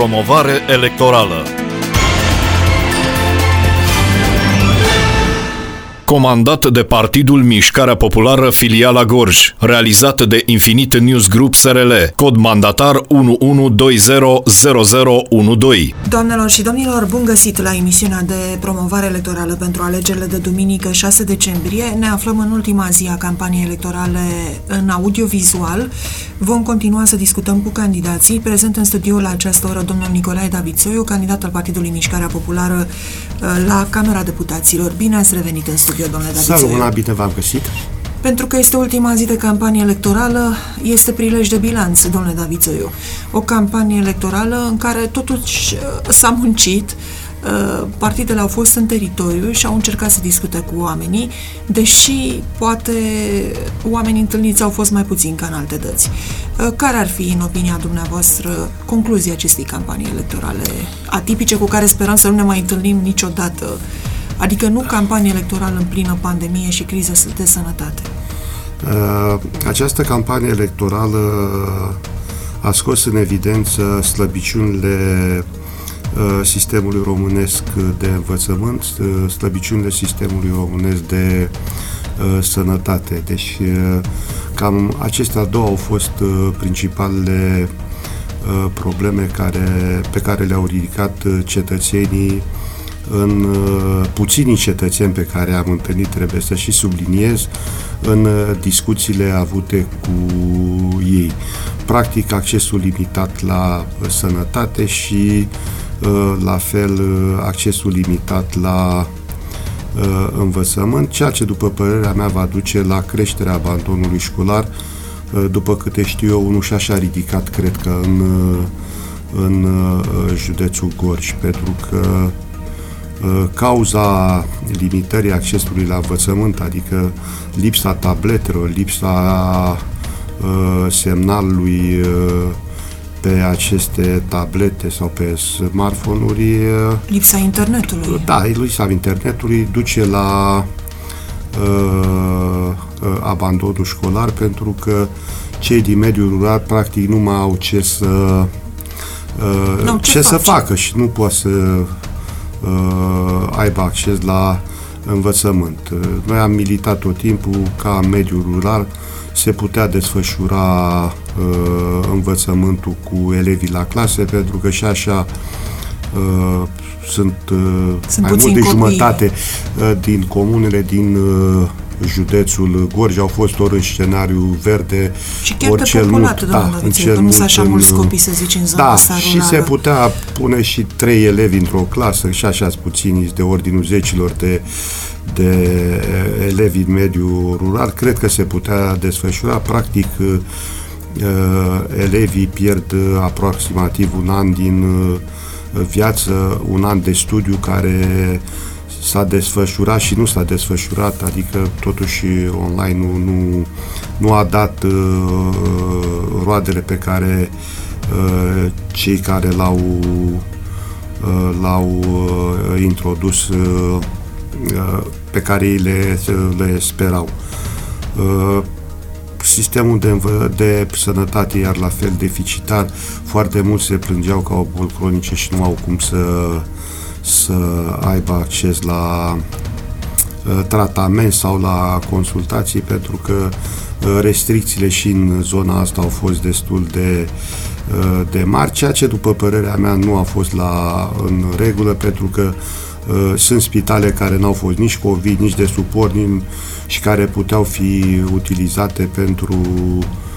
promovare electorală. Comandat de Partidul Mișcarea Populară Filiala Gorj, realizat de Infinite News Group SRL, cod mandatar 11200012. Doamnelor și domnilor, bun găsit la emisiunea de promovare electorală pentru alegerile de duminică 6 decembrie. Ne aflăm în ultima zi a campaniei electorale în audiovizual. Vom continua să discutăm cu candidații. Prezent în studio la această oră domnul Nicolae David Soiu, candidat al Partidului Mișcarea Populară uh, la Camera Deputaților. Bine ați revenit în studio studio, domnule David Salut, bună, bine v-am găsit. Pentru că este ultima zi de campanie electorală, este prilej de bilanț, domnule David Zoiu. O campanie electorală în care totuși uh, s-a muncit, uh, partidele au fost în teritoriu și au încercat să discute cu oamenii, deși poate oamenii întâlniți au fost mai puțini ca în alte dăți. Uh, care ar fi, în opinia dumneavoastră, concluzia acestei campanii electorale atipice cu care sperăm să nu ne mai întâlnim niciodată Adică nu campanie electorală în plină pandemie și criză de sănătate. Uh, această campanie electorală a scos în evidență slăbiciunile uh, sistemului românesc de învățământ, uh, slăbiciunile sistemului românesc de sănătate. Deci cam acestea două au fost principalele probleme care, pe care le-au ridicat cetățenii în uh, puținii cetățeni pe care am întâlnit, trebuie să și subliniez, în uh, discuțiile avute cu ei. Practic, accesul limitat la uh, sănătate și, la fel, accesul limitat la învățământ, ceea ce, după părerea mea, va duce la creșterea abandonului școlar, după câte știu eu, unul și așa ridicat, cred că, în, în județul Gorj, pentru că Uh, cauza limitării accesului la învățământ, adică lipsa tabletelor, lipsa uh, semnalului uh, pe aceste tablete sau pe smartphone-uri. Lipsa internetului. Da, lipsa internetului duce la uh, abandonul școlar pentru că cei din mediul rural practic nu mai au ce să uh, ce, ce să facă și nu poate să uh, aibă acces la învățământ. Noi am militat tot timpul ca în mediul rural se putea desfășura uh, învățământul cu elevii la clase, pentru că și așa uh, sunt, uh, sunt mai mult de copii. jumătate uh, din comunele din uh, județul Gorj au fost ori în scenariu verde, și chiar ori cel mult, da, în cel nu sunt așa mulți copii, să zicem, în zona da, asta și se putea pune și trei elevi într-o clasă și așa puțini de ordinul zecilor de de elevi în mediul rural, cred că se putea desfășura. Practic, uh, elevii pierd aproximativ un an din uh, viață, un an de studiu care s-a desfășurat și nu s-a desfășurat, adică totuși online nu, nu, nu a dat uh, roadele pe care uh, cei care l-au uh, l-au uh, introdus uh, uh, pe care ei le, le sperau. Uh, sistemul de, de sănătate iar la fel deficitar, foarte mulți se plângeau că au boli cronice și nu au cum să să aibă acces la uh, tratament sau la consultații pentru că uh, restricțiile și în zona asta au fost destul de, uh, de mari, ceea ce după părerea mea nu a fost la, în regulă pentru că sunt spitale care n-au fost nici COVID, nici de suport nici, și care puteau fi utilizate pentru uh, Uh,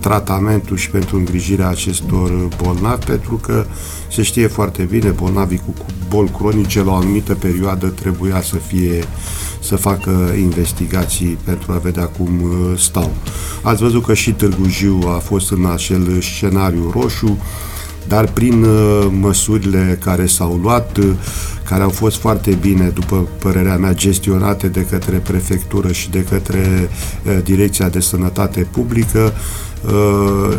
tratamentul și pentru îngrijirea acestor bolnavi, pentru că se știe foarte bine, bolnavii cu boli cronice la o anumită perioadă trebuia să fie să facă investigații pentru a vedea cum uh, stau. Ați văzut că și Târgu Jiu a fost în acel scenariu roșu, dar prin uh, măsurile care s-au luat, care au fost foarte bine, după părerea mea, gestionate de către prefectură și de către Direcția de Sănătate Publică,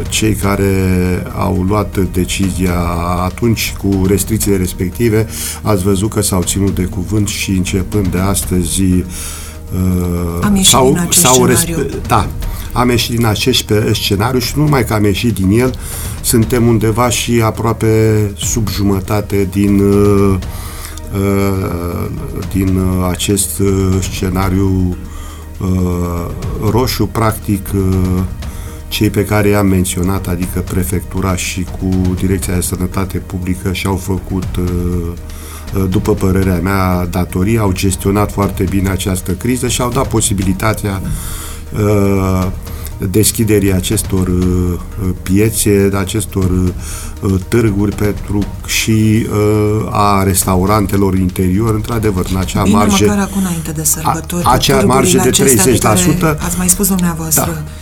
cei care au luat decizia atunci cu restricțiile respective, ați văzut că s-au ținut de cuvânt și începând de astăzi Am sau, sau respe- da, am ieșit din acest scenariu și nu numai că am ieșit din el, suntem undeva și aproape sub jumătate din uh, uh, din acest scenariu roșu, practic cei pe care i-am menționat, adică prefectura și cu Direcția de Sănătate Publică și-au făcut după părerea mea, datorii, au gestionat foarte bine această criză și au dat posibilitatea uh, deschiderii acestor uh, piețe, acestor uh, târguri pentru și a restaurantelor interior, într-adevăr, în acea Bine, marge. măcar acum înainte de sărbători. acea marge de 30%. Ați mai spus dumneavoastră. Da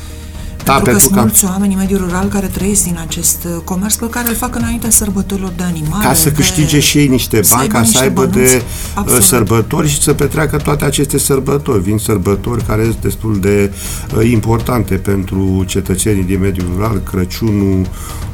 da, pentru, pentru că, că sunt mulți oameni în mediul rural care trăiesc din acest uh, comerț pe care îl fac înaintea sărbătorilor de animale. Ca să câștige de... și ei niște bani, ca să aibă de uh, Absolut. sărbători și să petreacă toate aceste sărbători. Vin sărbători care sunt destul de uh, importante pentru cetățenii din mediul rural, Crăciunul,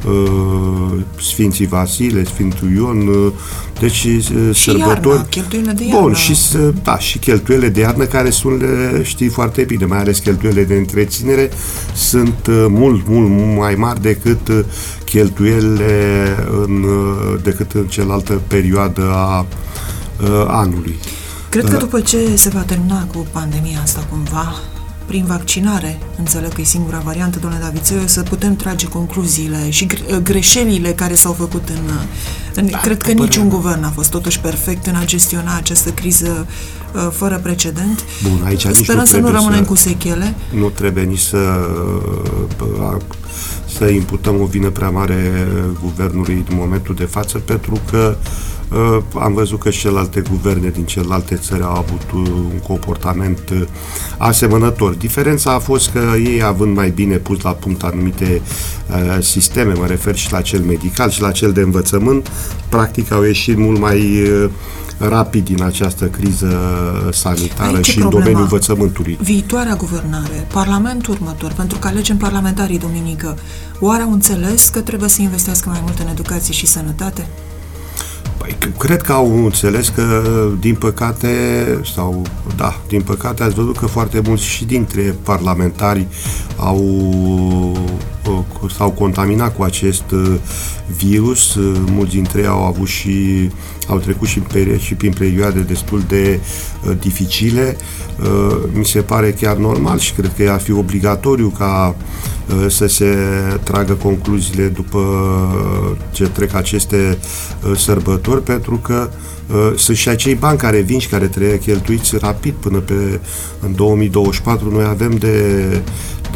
uh, Sfinții Vasile, Sfântul Ion, uh, deci și sărbători. Iarna, cheltuielile de iarnă. Bun, și, da, și cheltuielile de iarnă care sunt, le știi foarte bine, mai ales cheltuielile de întreținere, sunt uh, mult, mult, mult mai mari decât uh, cheltuielile în, uh, decât în cealaltă perioadă a anului. Cred că după ce se va termina cu pandemia asta cumva, prin vaccinare, înțeleg că e singura variantă, domnule Davițeu, să putem trage concluziile și greșelile care s-au făcut în... în da, cred că niciun guvern a fost totuși perfect în a gestiona această criză uh, fără precedent. Bun, aici Sperăm nici să nu rămânem să, cu sechele. Nu trebuie nici să uh, să imputăm o vină prea mare guvernului în momentul de față, pentru că uh, am văzut că și celelalte guverne din celelalte țări au avut un comportament uh, asemănător. Diferența a fost că ei, având mai bine pus la punct anumite uh, sisteme, mă refer și la cel medical și la cel de învățământ, practic au ieșit mult mai rapid din această criză sanitară și în domeniul învățământului. Viitoarea guvernare, Parlamentul următor, pentru că alegem parlamentarii duminică, oare au înțeles că trebuie să investească mai mult în educație și sănătate? Păi, cred că au înțeles că, din păcate, sau, da, din păcate ați văzut că foarte mulți și dintre parlamentari au s-au contaminat cu acest uh, virus. Uh, mulți dintre ei au avut și au trecut și, peri- și prin perioade destul de uh, dificile. Uh, mi se pare chiar normal și cred că ar fi obligatoriu ca uh, să se tragă concluziile după ce trec aceste uh, sărbători, pentru că uh, sunt și acei bani care vin și care trebuie cheltuiți rapid până pe în 2024. Noi avem de,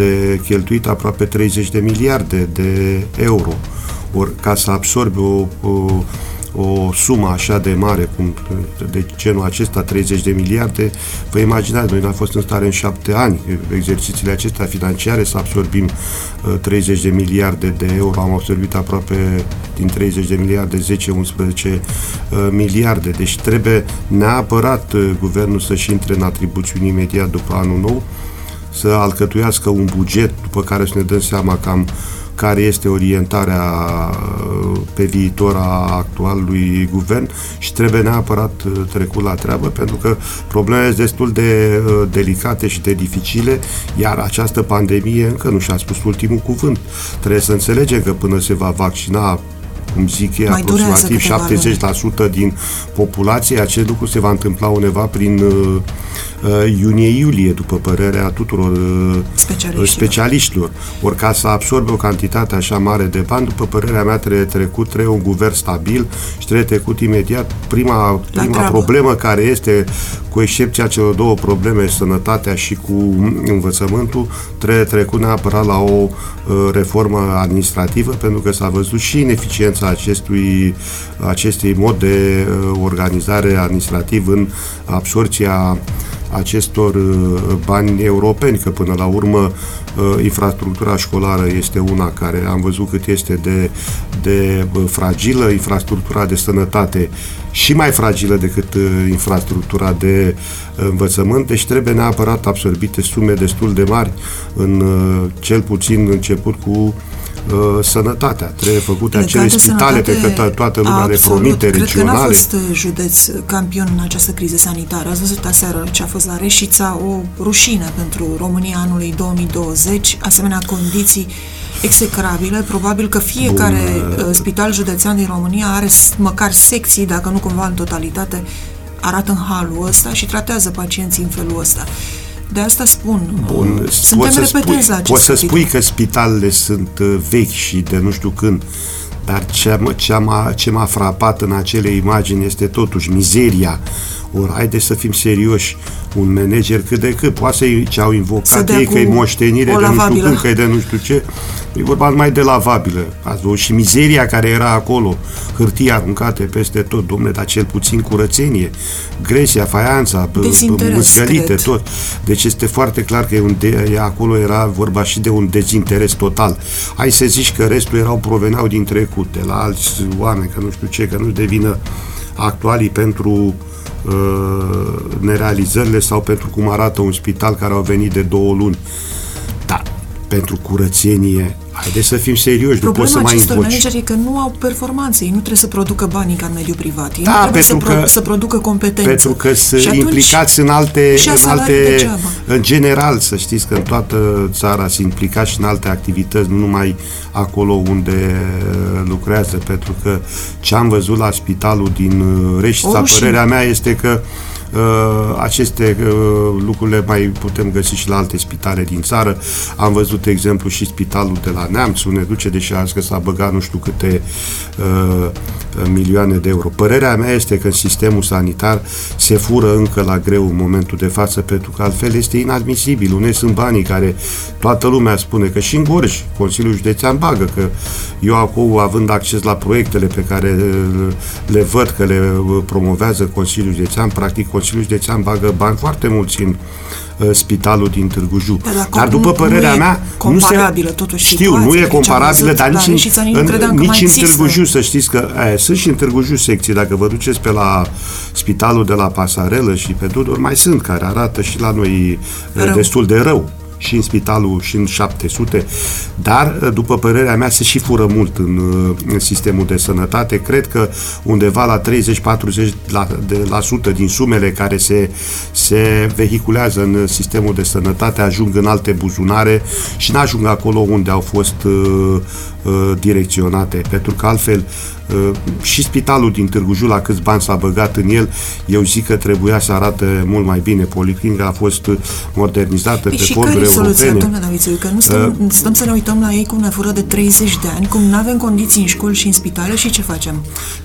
de cheltuit aproape 30 de miliarde de euro. Ori ca să absorbi o, o o sumă așa de mare, cum de genul acesta, 30 de miliarde, vă imaginați, noi n-am fost în stare în șapte ani, exercițiile acestea financiare, să absorbim 30 uh, de miliarde de euro, am absorbit aproape din 30 de miliarde, 10-11 uh, miliarde, deci trebuie neapărat uh, guvernul să-și intre în atribuțiuni imediat după anul nou, să alcătuiască un buget după care să ne dăm seama cam care este orientarea uh, pe viitor a actualului guvern și trebuie neapărat uh, trecut la treabă pentru că problemele sunt destul de uh, delicate și de dificile, iar această pandemie încă nu și-a spus ultimul cuvânt. Trebuie să înțelegem că până se va vaccina cum zic ei, Mai aproximativ 70% din populație, acest lucru se va întâmpla undeva prin uh, uh, iunie-iulie, după părerea tuturor uh, specialiștilor. specialiștilor. Ori ca să absorbe o cantitate așa mare de bani, după părerea mea trebuie trecut, trebuie un guvern stabil și trebuie trecut imediat prima, prima problemă care este, cu excepția celor două probleme, sănătatea și cu învățământul, trebuie trecut neapărat la o uh, reformă administrativă, pentru că s-a văzut și ineficiența acestui, acestui mod de uh, organizare administrativ în absorția acestor uh, bani europeni, că până la urmă uh, infrastructura școlară este una care am văzut cât este de, de uh, fragilă, infrastructura de sănătate și mai fragilă decât infrastructura de învățământ, deci trebuie neapărat absorbite sume destul de mari în cel puțin început cu uh, sănătatea. Trebuie făcute Legat acele de spitale pe sănătate, care toată lumea le absolut. promite, Cred că n-a regionale. fost uh, județ campion în această criză sanitară. Ați văzut aseară ce a fost la Reșița, o rușine pentru România anului 2020, asemenea condiții execrabile. Probabil că fiecare Bun, uh, spital județean din România are s- măcar secții, dacă nu cumva în totalitate, arată în halul ăsta și tratează pacienții în felul ăsta. De asta spun, Bun, uh, suntem poți să spui, repetenți la acest poți să capitol. spui că spitalele sunt uh, vechi și de nu știu când, dar ce, m- ce, m-a, ce m-a frapat în acele imagini este totuși mizeria. Ori, haide să fim serioși, un manager cât de cât, poate să ce au Să invocat dea ei cu că e moștenire o de nu știu lavabilă. când, că e de nu știu ce, e vorba numai de lavabilă. Ați văzut și mizeria care era acolo, hârtii aruncate peste tot, domne, dar cel puțin curățenie, gresia, faianța, b- b- Dezinteres, mâzgălite, cred. tot. Deci este foarte clar că e un de, e acolo era vorba și de un dezinteres total. Hai să zici că restul erau proveneau din trecut, de la alți oameni, că nu știu ce, că nu devină actualii pentru uh, nerealizările sau pentru cum arată un spital care au venit de două luni. Da, pentru curățenie, haideți să fim serioși, nu poți să Problema mai acestor invoci. manageri e că nu au performanțe, ei nu trebuie să producă banii ca în mediul privat, ei Da, nu trebuie să, pentru că- să producă competență. Pentru că sunt Și atunci implicați în alte, și-a în salarii alte degeaba. în general, să știți că în toată țara sunt implicați și în alte activități, nu numai acolo unde uh, lucrează, pentru că ce am văzut la spitalul din uh, O Reșița, rușine. părerea mea este că Uh, aceste uh, lucruri le mai putem găsi și la alte spitale din țară. Am văzut, de exemplu, și spitalul de la Neamț, unde duce, deși azi că s-a băgat nu știu câte uh, milioane de euro. Părerea mea este că în sistemul sanitar se fură încă la greu în momentul de față, pentru că altfel este inadmisibil. Unde sunt banii care toată lumea spune că și în Gorj, Consiliul Județean bagă, că eu acum, având acces la proiectele pe care uh, le văd că le uh, promovează Consiliul Județean, practic Consiliul Județean bagă bani foarte mulți în uh, spitalul din Târgu Jiu. Da, dar Dar cum- după nu părerea e mea, comparabilă nu se, totuși știu, nu situația. e Deci am comparabilă, văzut dar la nici, în, Reșița, nici nu în, credeam că mai nici în există. Târgu Jiu, să știți că aia, sunt și în Târgu Jiu secții, dacă vă duceți pe la spitalul de la Pasarelă și pe Tudor, mai sunt care arată și la noi uh, Rău. destul de rău și în spitalul și în 700, dar uh, după părerea mea se și fură mult în, uh, în sistemul de sănătate. Cred că undeva la 30-40% la, de, la sută din sumele care se, se vehiculează în sistemul de sănătate ajung în alte buzunare și n-ajung acolo unde au fost uh, uh, direcționate, pentru că altfel uh, și spitalul din Târgu Jiu, la câți bani s-a băgat în el, eu zic că trebuia să arate mult mai bine. Policlinica a fost uh, modernizată Păi pe și care fonduri e soluția, europene. domnule Davițoiu? Că nu stăm, Uh, stăm să ne uităm la ei cum ne fură de 30 de ani, cum nu avem condiții în școli și în spitale și ce facem?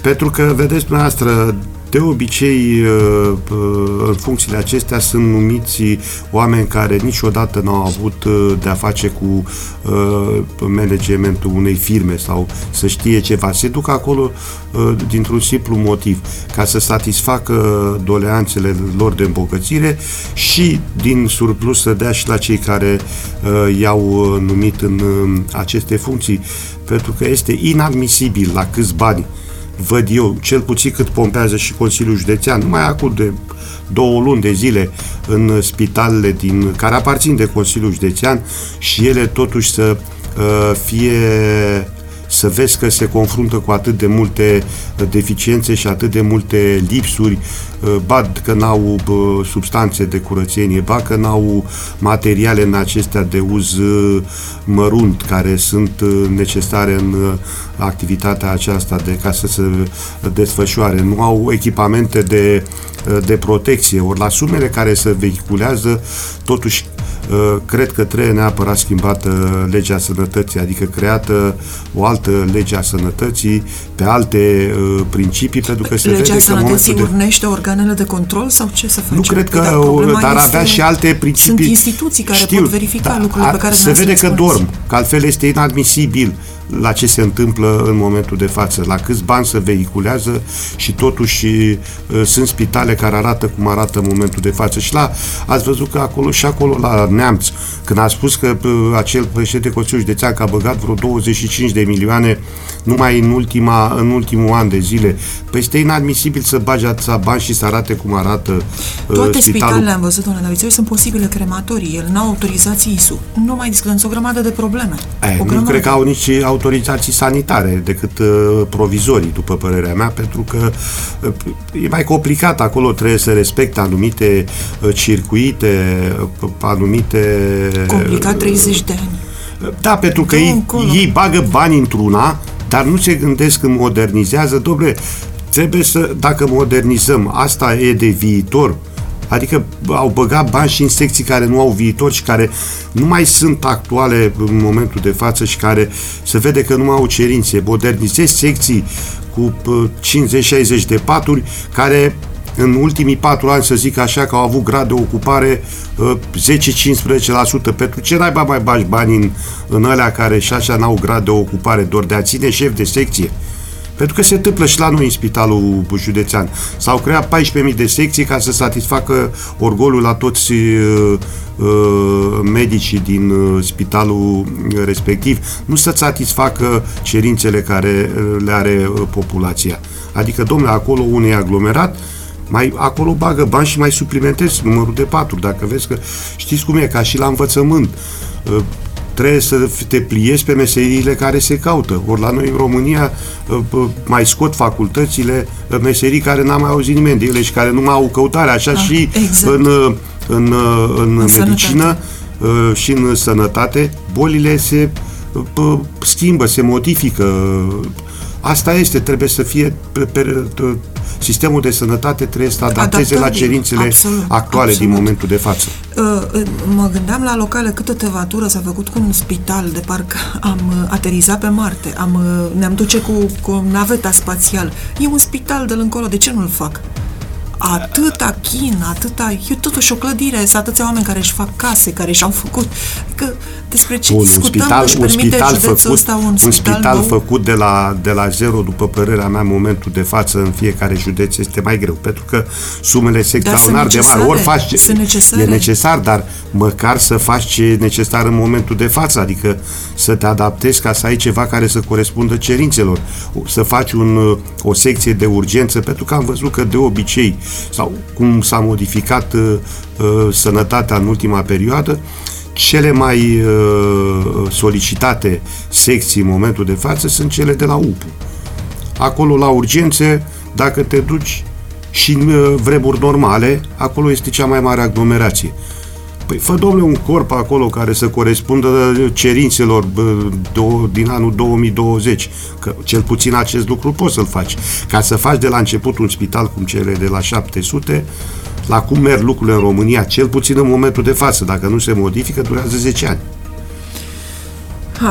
Pentru că, vedeți, dumneavoastră, de obicei, uh, uh, în funcțiile acestea sunt numiți oameni care niciodată n-au avut uh, de-a face cu uh, managementul unei firme sau să știe ceva. Se duc acolo uh, dintr-un simplu motiv, ca să satisfacă doleanțele lor de îmbogățire și din surplus să dea și la cei care uh, i-au uh, numit în uh, aceste funcții, pentru că este inadmisibil la câți bani văd eu, cel puțin cât pompează și Consiliul Județean, numai acum de două luni de zile în spitalele din, care aparțin de Consiliul Județean și ele totuși să uh, fie să vezi că se confruntă cu atât de multe uh, deficiențe și atât de multe lipsuri, uh, ba că n-au uh, substanțe de curățenie, ba că n-au materiale în acestea de uz uh, mărunt care sunt uh, necesare în uh, activitatea aceasta de ca să se desfășoare. Nu au echipamente de, uh, de protecție. Ori la sumele care se vehiculează, totuși uh, cred că trebuie neapărat schimbată legea sănătății, adică creată o altă lege a sănătății pe alte uh, principii, pentru că se Legea vede că în sănătății momentul de... urnește organele de control sau ce să facem? Nu cred că, Păi, dar problema dar este- avea și alte principii. Sunt instituții care pot verifica lucrurile pe care Se vede că dumneavoastră le dorm, că altfel este inadmisibil la ce se întâmplă în momentul de față, la câți bani se vehiculează și totuși uh, sunt spitale care arată cum arată în momentul de față. Și la, ați văzut că acolo și acolo la Neamț, când a spus că uh, acel președinte Consiliul Județean că a băgat vreo 25 de milioane numai în, ultima, în ultimul an de zile, păi este inadmisibil să bagi atâția bani și să arate cum arată uh, Toate spitalul. spitalele, am văzut, domnule Davițoiu, sunt posibile crematorii. El n-au autorizații ISU. Nu mai discutăm, sunt o grămadă de probleme. Eh, o nu grămadă. cred că au nici autorizații sanitare decât uh, provizorii, după părerea mea, pentru că uh, e mai complicat acolo, trebuie să respecte anumite uh, circuite, uh, anumite... Complicat 30 de ani. Da, pentru că ei, ei bagă bani într-una, dar nu se gândesc când modernizează. Dobre, trebuie să, dacă modernizăm, asta e de viitor, Adică au băgat bani și în secții care nu au viitor și care nu mai sunt actuale în momentul de față și care se vede că nu mai au cerințe. Modernizezi secții cu 50-60 de paturi care în ultimii patru ani, să zic așa, că au avut grad de ocupare 10-15%. Pentru ce naiba mai bagi bani în, în alea care și așa n-au grad de ocupare, doar de a ține șef de secție? Pentru că se întâmplă și la noi în spitalul județean. S-au creat 14.000 de secții ca să satisfacă orgolul la toți uh, uh, medicii din uh, spitalul respectiv, nu să satisfacă cerințele care uh, le are uh, populația. Adică, domnule, acolo unui aglomerat, mai acolo bagă bani și mai suplimentezi numărul de paturi. Dacă vezi că știți cum e, ca și la învățământ, uh, trebuie să te pliezi pe meseriile care se caută. Ori la noi în România uh, mai scot facultățile uh, meserii care n-am mai auzit nimeni de ele și care nu mai au căutare. Așa da, și exact. în, în, în, în medicină sănătate. și în sănătate, bolile se schimbă, se modifică. Asta este, trebuie să fie pe, pe, sistemul de sănătate trebuie să adapteze la cerințele absolut, actuale absolut. din momentul de față. Uh, mă gândeam la locale câtă tevatură s-a făcut cu un spital de parcă am uh, aterizat pe Marte, am, uh, ne-am duce cu, cu naveta spațială. E un spital de încolo, de ce nu-l fac? Atâta chin, atâta... E totuși o clădire, sunt atâția oameni care își fac case, care și-au făcut... Adică despre ce Bun, discutăm, un spital, își un spital făcut, ăsta un, un spital, spital făcut de la, de la zero, după părerea mea, în momentul de față, în fiecare județ, este mai greu, pentru că sumele se extraordinar de mari. Ori faci ce, necesare. e necesar, dar măcar să faci ce e necesar în momentul de față, adică să te adaptezi ca să ai ceva care să corespundă cerințelor, să faci un, o secție de urgență, pentru că am văzut că de obicei sau cum s-a modificat uh, uh, sănătatea în ultima perioadă, cele mai uh, solicitate secții în momentul de față sunt cele de la UPU. Acolo la urgențe, dacă te duci și în uh, vremuri normale, acolo este cea mai mare aglomerație. Păi fă, domnule, un corp acolo care să corespundă cerințelor din anul 2020, că cel puțin acest lucru poți să-l faci. Ca să faci de la început un spital cum cele de la 700, la cum merg lucrurile în România, cel puțin în momentul de față, dacă nu se modifică, durează 10 ani.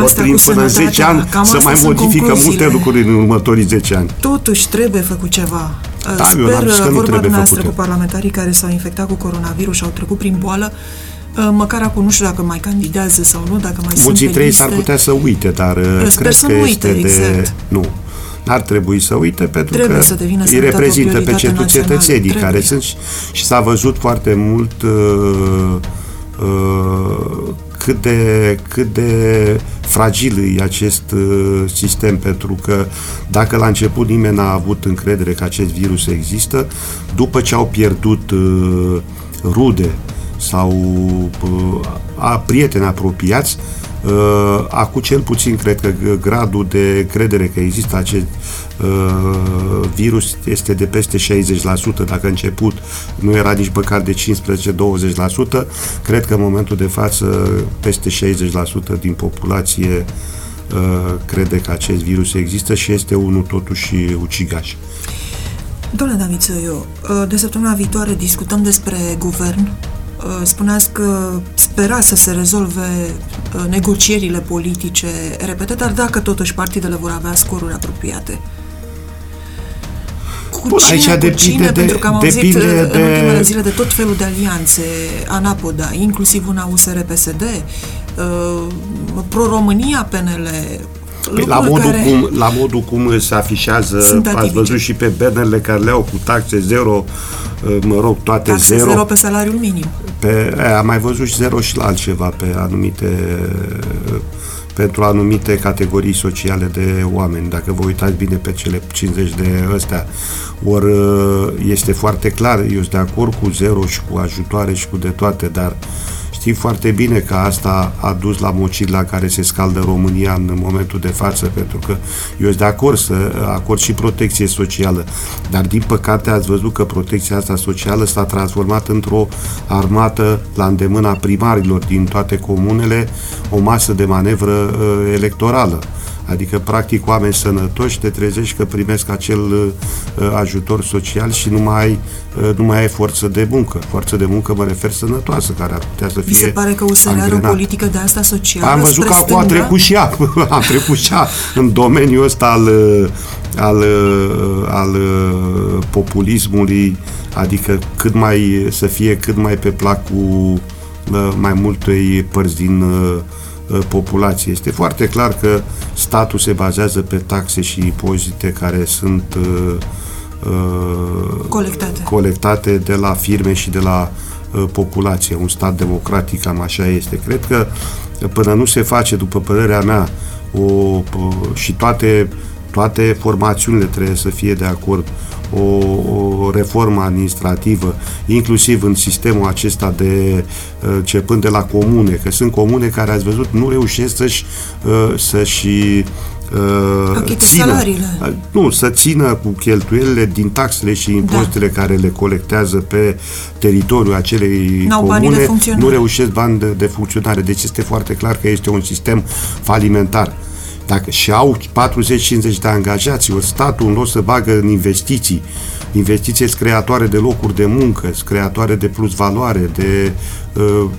Asta prin, până în 10 ani să mai modifică multe lucruri în următorii 10 ani. Totuși trebuie făcut ceva. Da, Sper, eu că nu vorba noastră cu parlamentarii care s-au infectat cu coronavirus și au trecut prin boală, uh, măcar acum nu știu dacă mai candidează sau nu, dacă mai Mulți sunt trei s-ar putea să uite, dar uh, Sper cred să că nu uite, este exact. de... Nu, n-ar trebui să uite pentru trebuie că să îi reprezintă pe cetățenii care sunt și, și s-a văzut foarte mult uh, uh, cât de, cât de fragil e acest uh, sistem, pentru că dacă la început nimeni n-a avut încredere că acest virus există, după ce au pierdut uh, rude sau uh, a prieteni apropiați, Uh, acum cel puțin cred că gradul de credere că există acest uh, virus este de peste 60%. Dacă început nu era nici măcar de 15-20%, cred că în momentul de față peste 60% din populație uh, crede că acest virus există și este unul totuși ucigaș. Domnule Davițoiu, uh, de săptămâna viitoare discutăm despre guvern Uh, spuneați că spera să se rezolve uh, negocierile politice repete, dar dacă totuși partidele vor avea scoruri apropiate. Cu Bun, cine, aici depinde cine? De, Pentru că am auzit uh, de... în ultimele zile de tot felul de alianțe, anapoda, inclusiv una USR-PSD, uh, Pro-România, PNL, Păi la, modul care cum, la modul cum se afișează, ați văzut și pe bannerele care le au cu taxe zero, uh, mă rog, toate taxe zero. zero pe salariul minim. Pe, a, am mai văzut și zero și la altceva pe anumite pentru anumite categorii sociale de oameni. Dacă vă uitați bine pe cele 50 de ăstea, ori uh, este foarte clar, eu sunt de acord cu zero și cu ajutoare și cu de toate, dar Știm foarte bine că asta a dus la mociri la care se scaldă România în momentul de față, pentru că eu sunt de acord să acord și protecție socială, dar din păcate ați văzut că protecția asta socială s-a transformat într-o armată la îndemâna primarilor din toate comunele, o masă de manevră uh, electorală. Adică, practic, oameni sănătoși te trezești că primesc acel uh, ajutor social și nu mai, uh, nu mai ai forță de muncă. Forță de muncă mă refer sănătoasă, care ar putea să fie Mi se pare că USR are o politică de asta socială Am văzut că acum a trecut și ea, a trecut și ea în domeniul ăsta al, uh, al, uh, al uh, populismului, adică cât mai, să fie cât mai pe placul mai multei părți din uh, Uh, populație. Este foarte clar că statul se bazează pe taxe și impozite care sunt uh, uh, colectate. colectate de la firme și de la populație. Un stat democratic cam așa este. Cred că până nu se face, după părerea mea, o, și toate, toate formațiunile trebuie să fie de acord o, o reformă administrativă, inclusiv în sistemul acesta de uh, începând de la comune, că sunt comune care ați văzut nu reușesc să-și, uh, să-și uh, țină, salariile. nu, să țină cu cheltuielile din taxele și impozitele da. care le colectează pe teritoriul acelei N-au comune, nu reușesc bani de, de funcționare. Deci este foarte clar că este un sistem falimentar. Dacă și au 40-50 de angajați, ori statul în loc să bagă în investiții, investiții creatoare de locuri de muncă, creatoare de plus valoare, de, uh,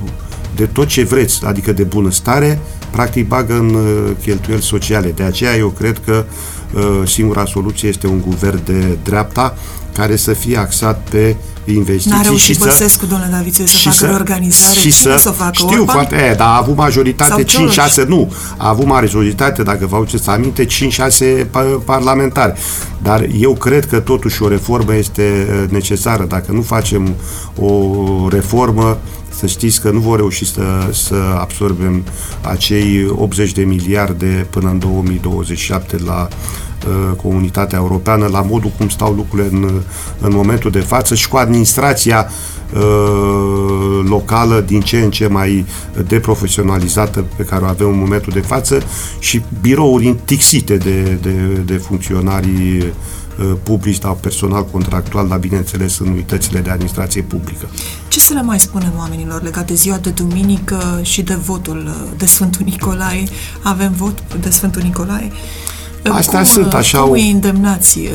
de tot ce vreți, adică de bunăstare, practic bagă în uh, cheltuieli sociale. De aceea eu cred că uh, singura soluție este un guvern de dreapta care să fie axat pe investiții. N-a reușit și Băsescu, să, domnule Davițiu, să facă să, reorganizare. Și Cine să, să o facă? Știu Orban? foarte, e, dar a avut majoritate 5-6, nu, a avut majoritate, dacă vă aduceți aminte, 5-6 parlamentari. Dar eu cred că totuși o reformă este necesară. Dacă nu facem o reformă, să știți că nu vor reuși să, să absorbem acei 80 de miliarde până în 2027 la Uh, comunitatea europeană, la modul cum stau lucrurile în, în momentul de față și cu administrația uh, locală din ce în ce mai deprofesionalizată pe care o avem în momentul de față și birouri intixite de, de, de funcționarii uh, publici sau personal contractual, dar bineînțeles în unitățile de administrație publică. Ce să le mai spunem oamenilor legat de ziua de duminică și de votul de Sfântul Nicolae? Avem vot de Sfântul Nicolae? Astea cum, sunt așa... Cum îi îndemnați? Uh,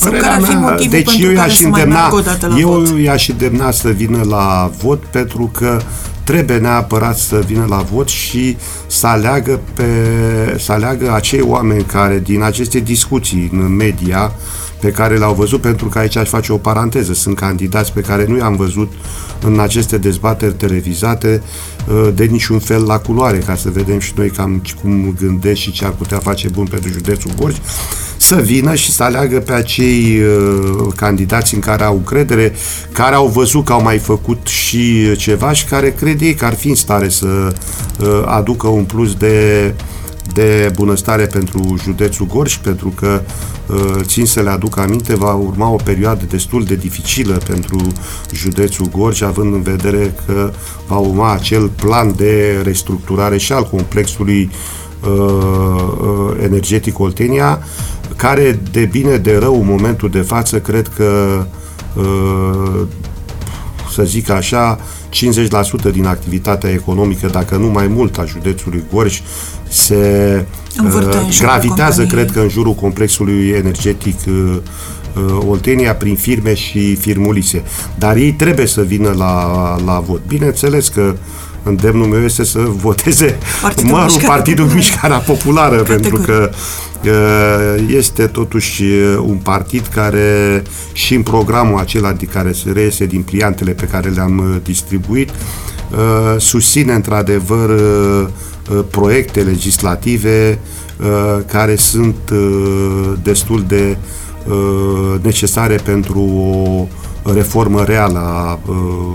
Părerea mea, deci eu i-aș îndemna, eu i-aș îndemna să vină la vot pentru că trebuie neapărat să vină la vot și să aleagă, pe, să aleagă acei oameni care din aceste discuții în media pe care le-au văzut, pentru că aici aș face o paranteză, sunt candidați pe care nu i-am văzut în aceste dezbateri televizate uh, de niciun fel la culoare, ca să vedem și noi cam cum gândesc și ce ar putea face bun pentru județul Gorj, să vină și să aleagă pe acei uh, candidați în care au credere, care au văzut că au mai făcut și ceva și care cred ei că ar fi în stare să uh, aducă un plus de de bunăstare pentru județul Gorj, pentru că uh, țin să le aduc aminte, va urma o perioadă destul de dificilă pentru județul Gorj, având în vedere că va urma acel plan de restructurare și al complexului uh, uh, energetic Oltenia, care de bine de rău în momentul de față cred că să zic așa, 50% din activitatea economică, dacă nu mai mult, a județului Gorj se uh, gravitează, cred că, în jurul complexului energetic uh, uh, Oltenia prin firme și firmulițe. Dar ei trebuie să vină la, la vot. Bineînțeles că îndemnul meu este să voteze Partidul, mărul, Mișcarea, Partidul Populară. Mișcarea Populară, pentru că uh, este totuși uh, un partid care și în programul acela de care se reiese din pliantele pe care le-am uh, distribuit, susține într-adevăr proiecte legislative care sunt destul de necesare pentru o reformă reală a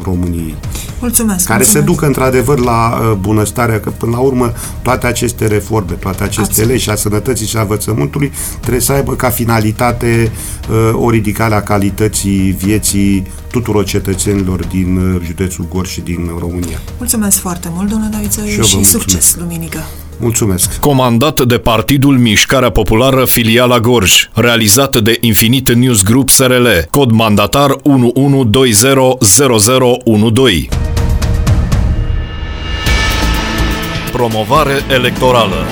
României. Mulțumesc, care mulțumesc. se ducă într-adevăr la uh, bunăstarea, că până la urmă toate aceste reforme, toate aceste Absolut. legi și a sănătății și a învățământului trebuie să aibă ca finalitate uh, o ridicare a calității vieții tuturor cetățenilor din uh, județul Gorj și din România. Mulțumesc foarte mult, domnule Și Davițoiu, eu vă și, mulțumesc. succes duminică. Mulțumesc! Comandat de Partidul Mișcarea Populară Filiala Gorj, realizat de Infinite News Group SRL, cod mandatar 11200012. Promovare electorală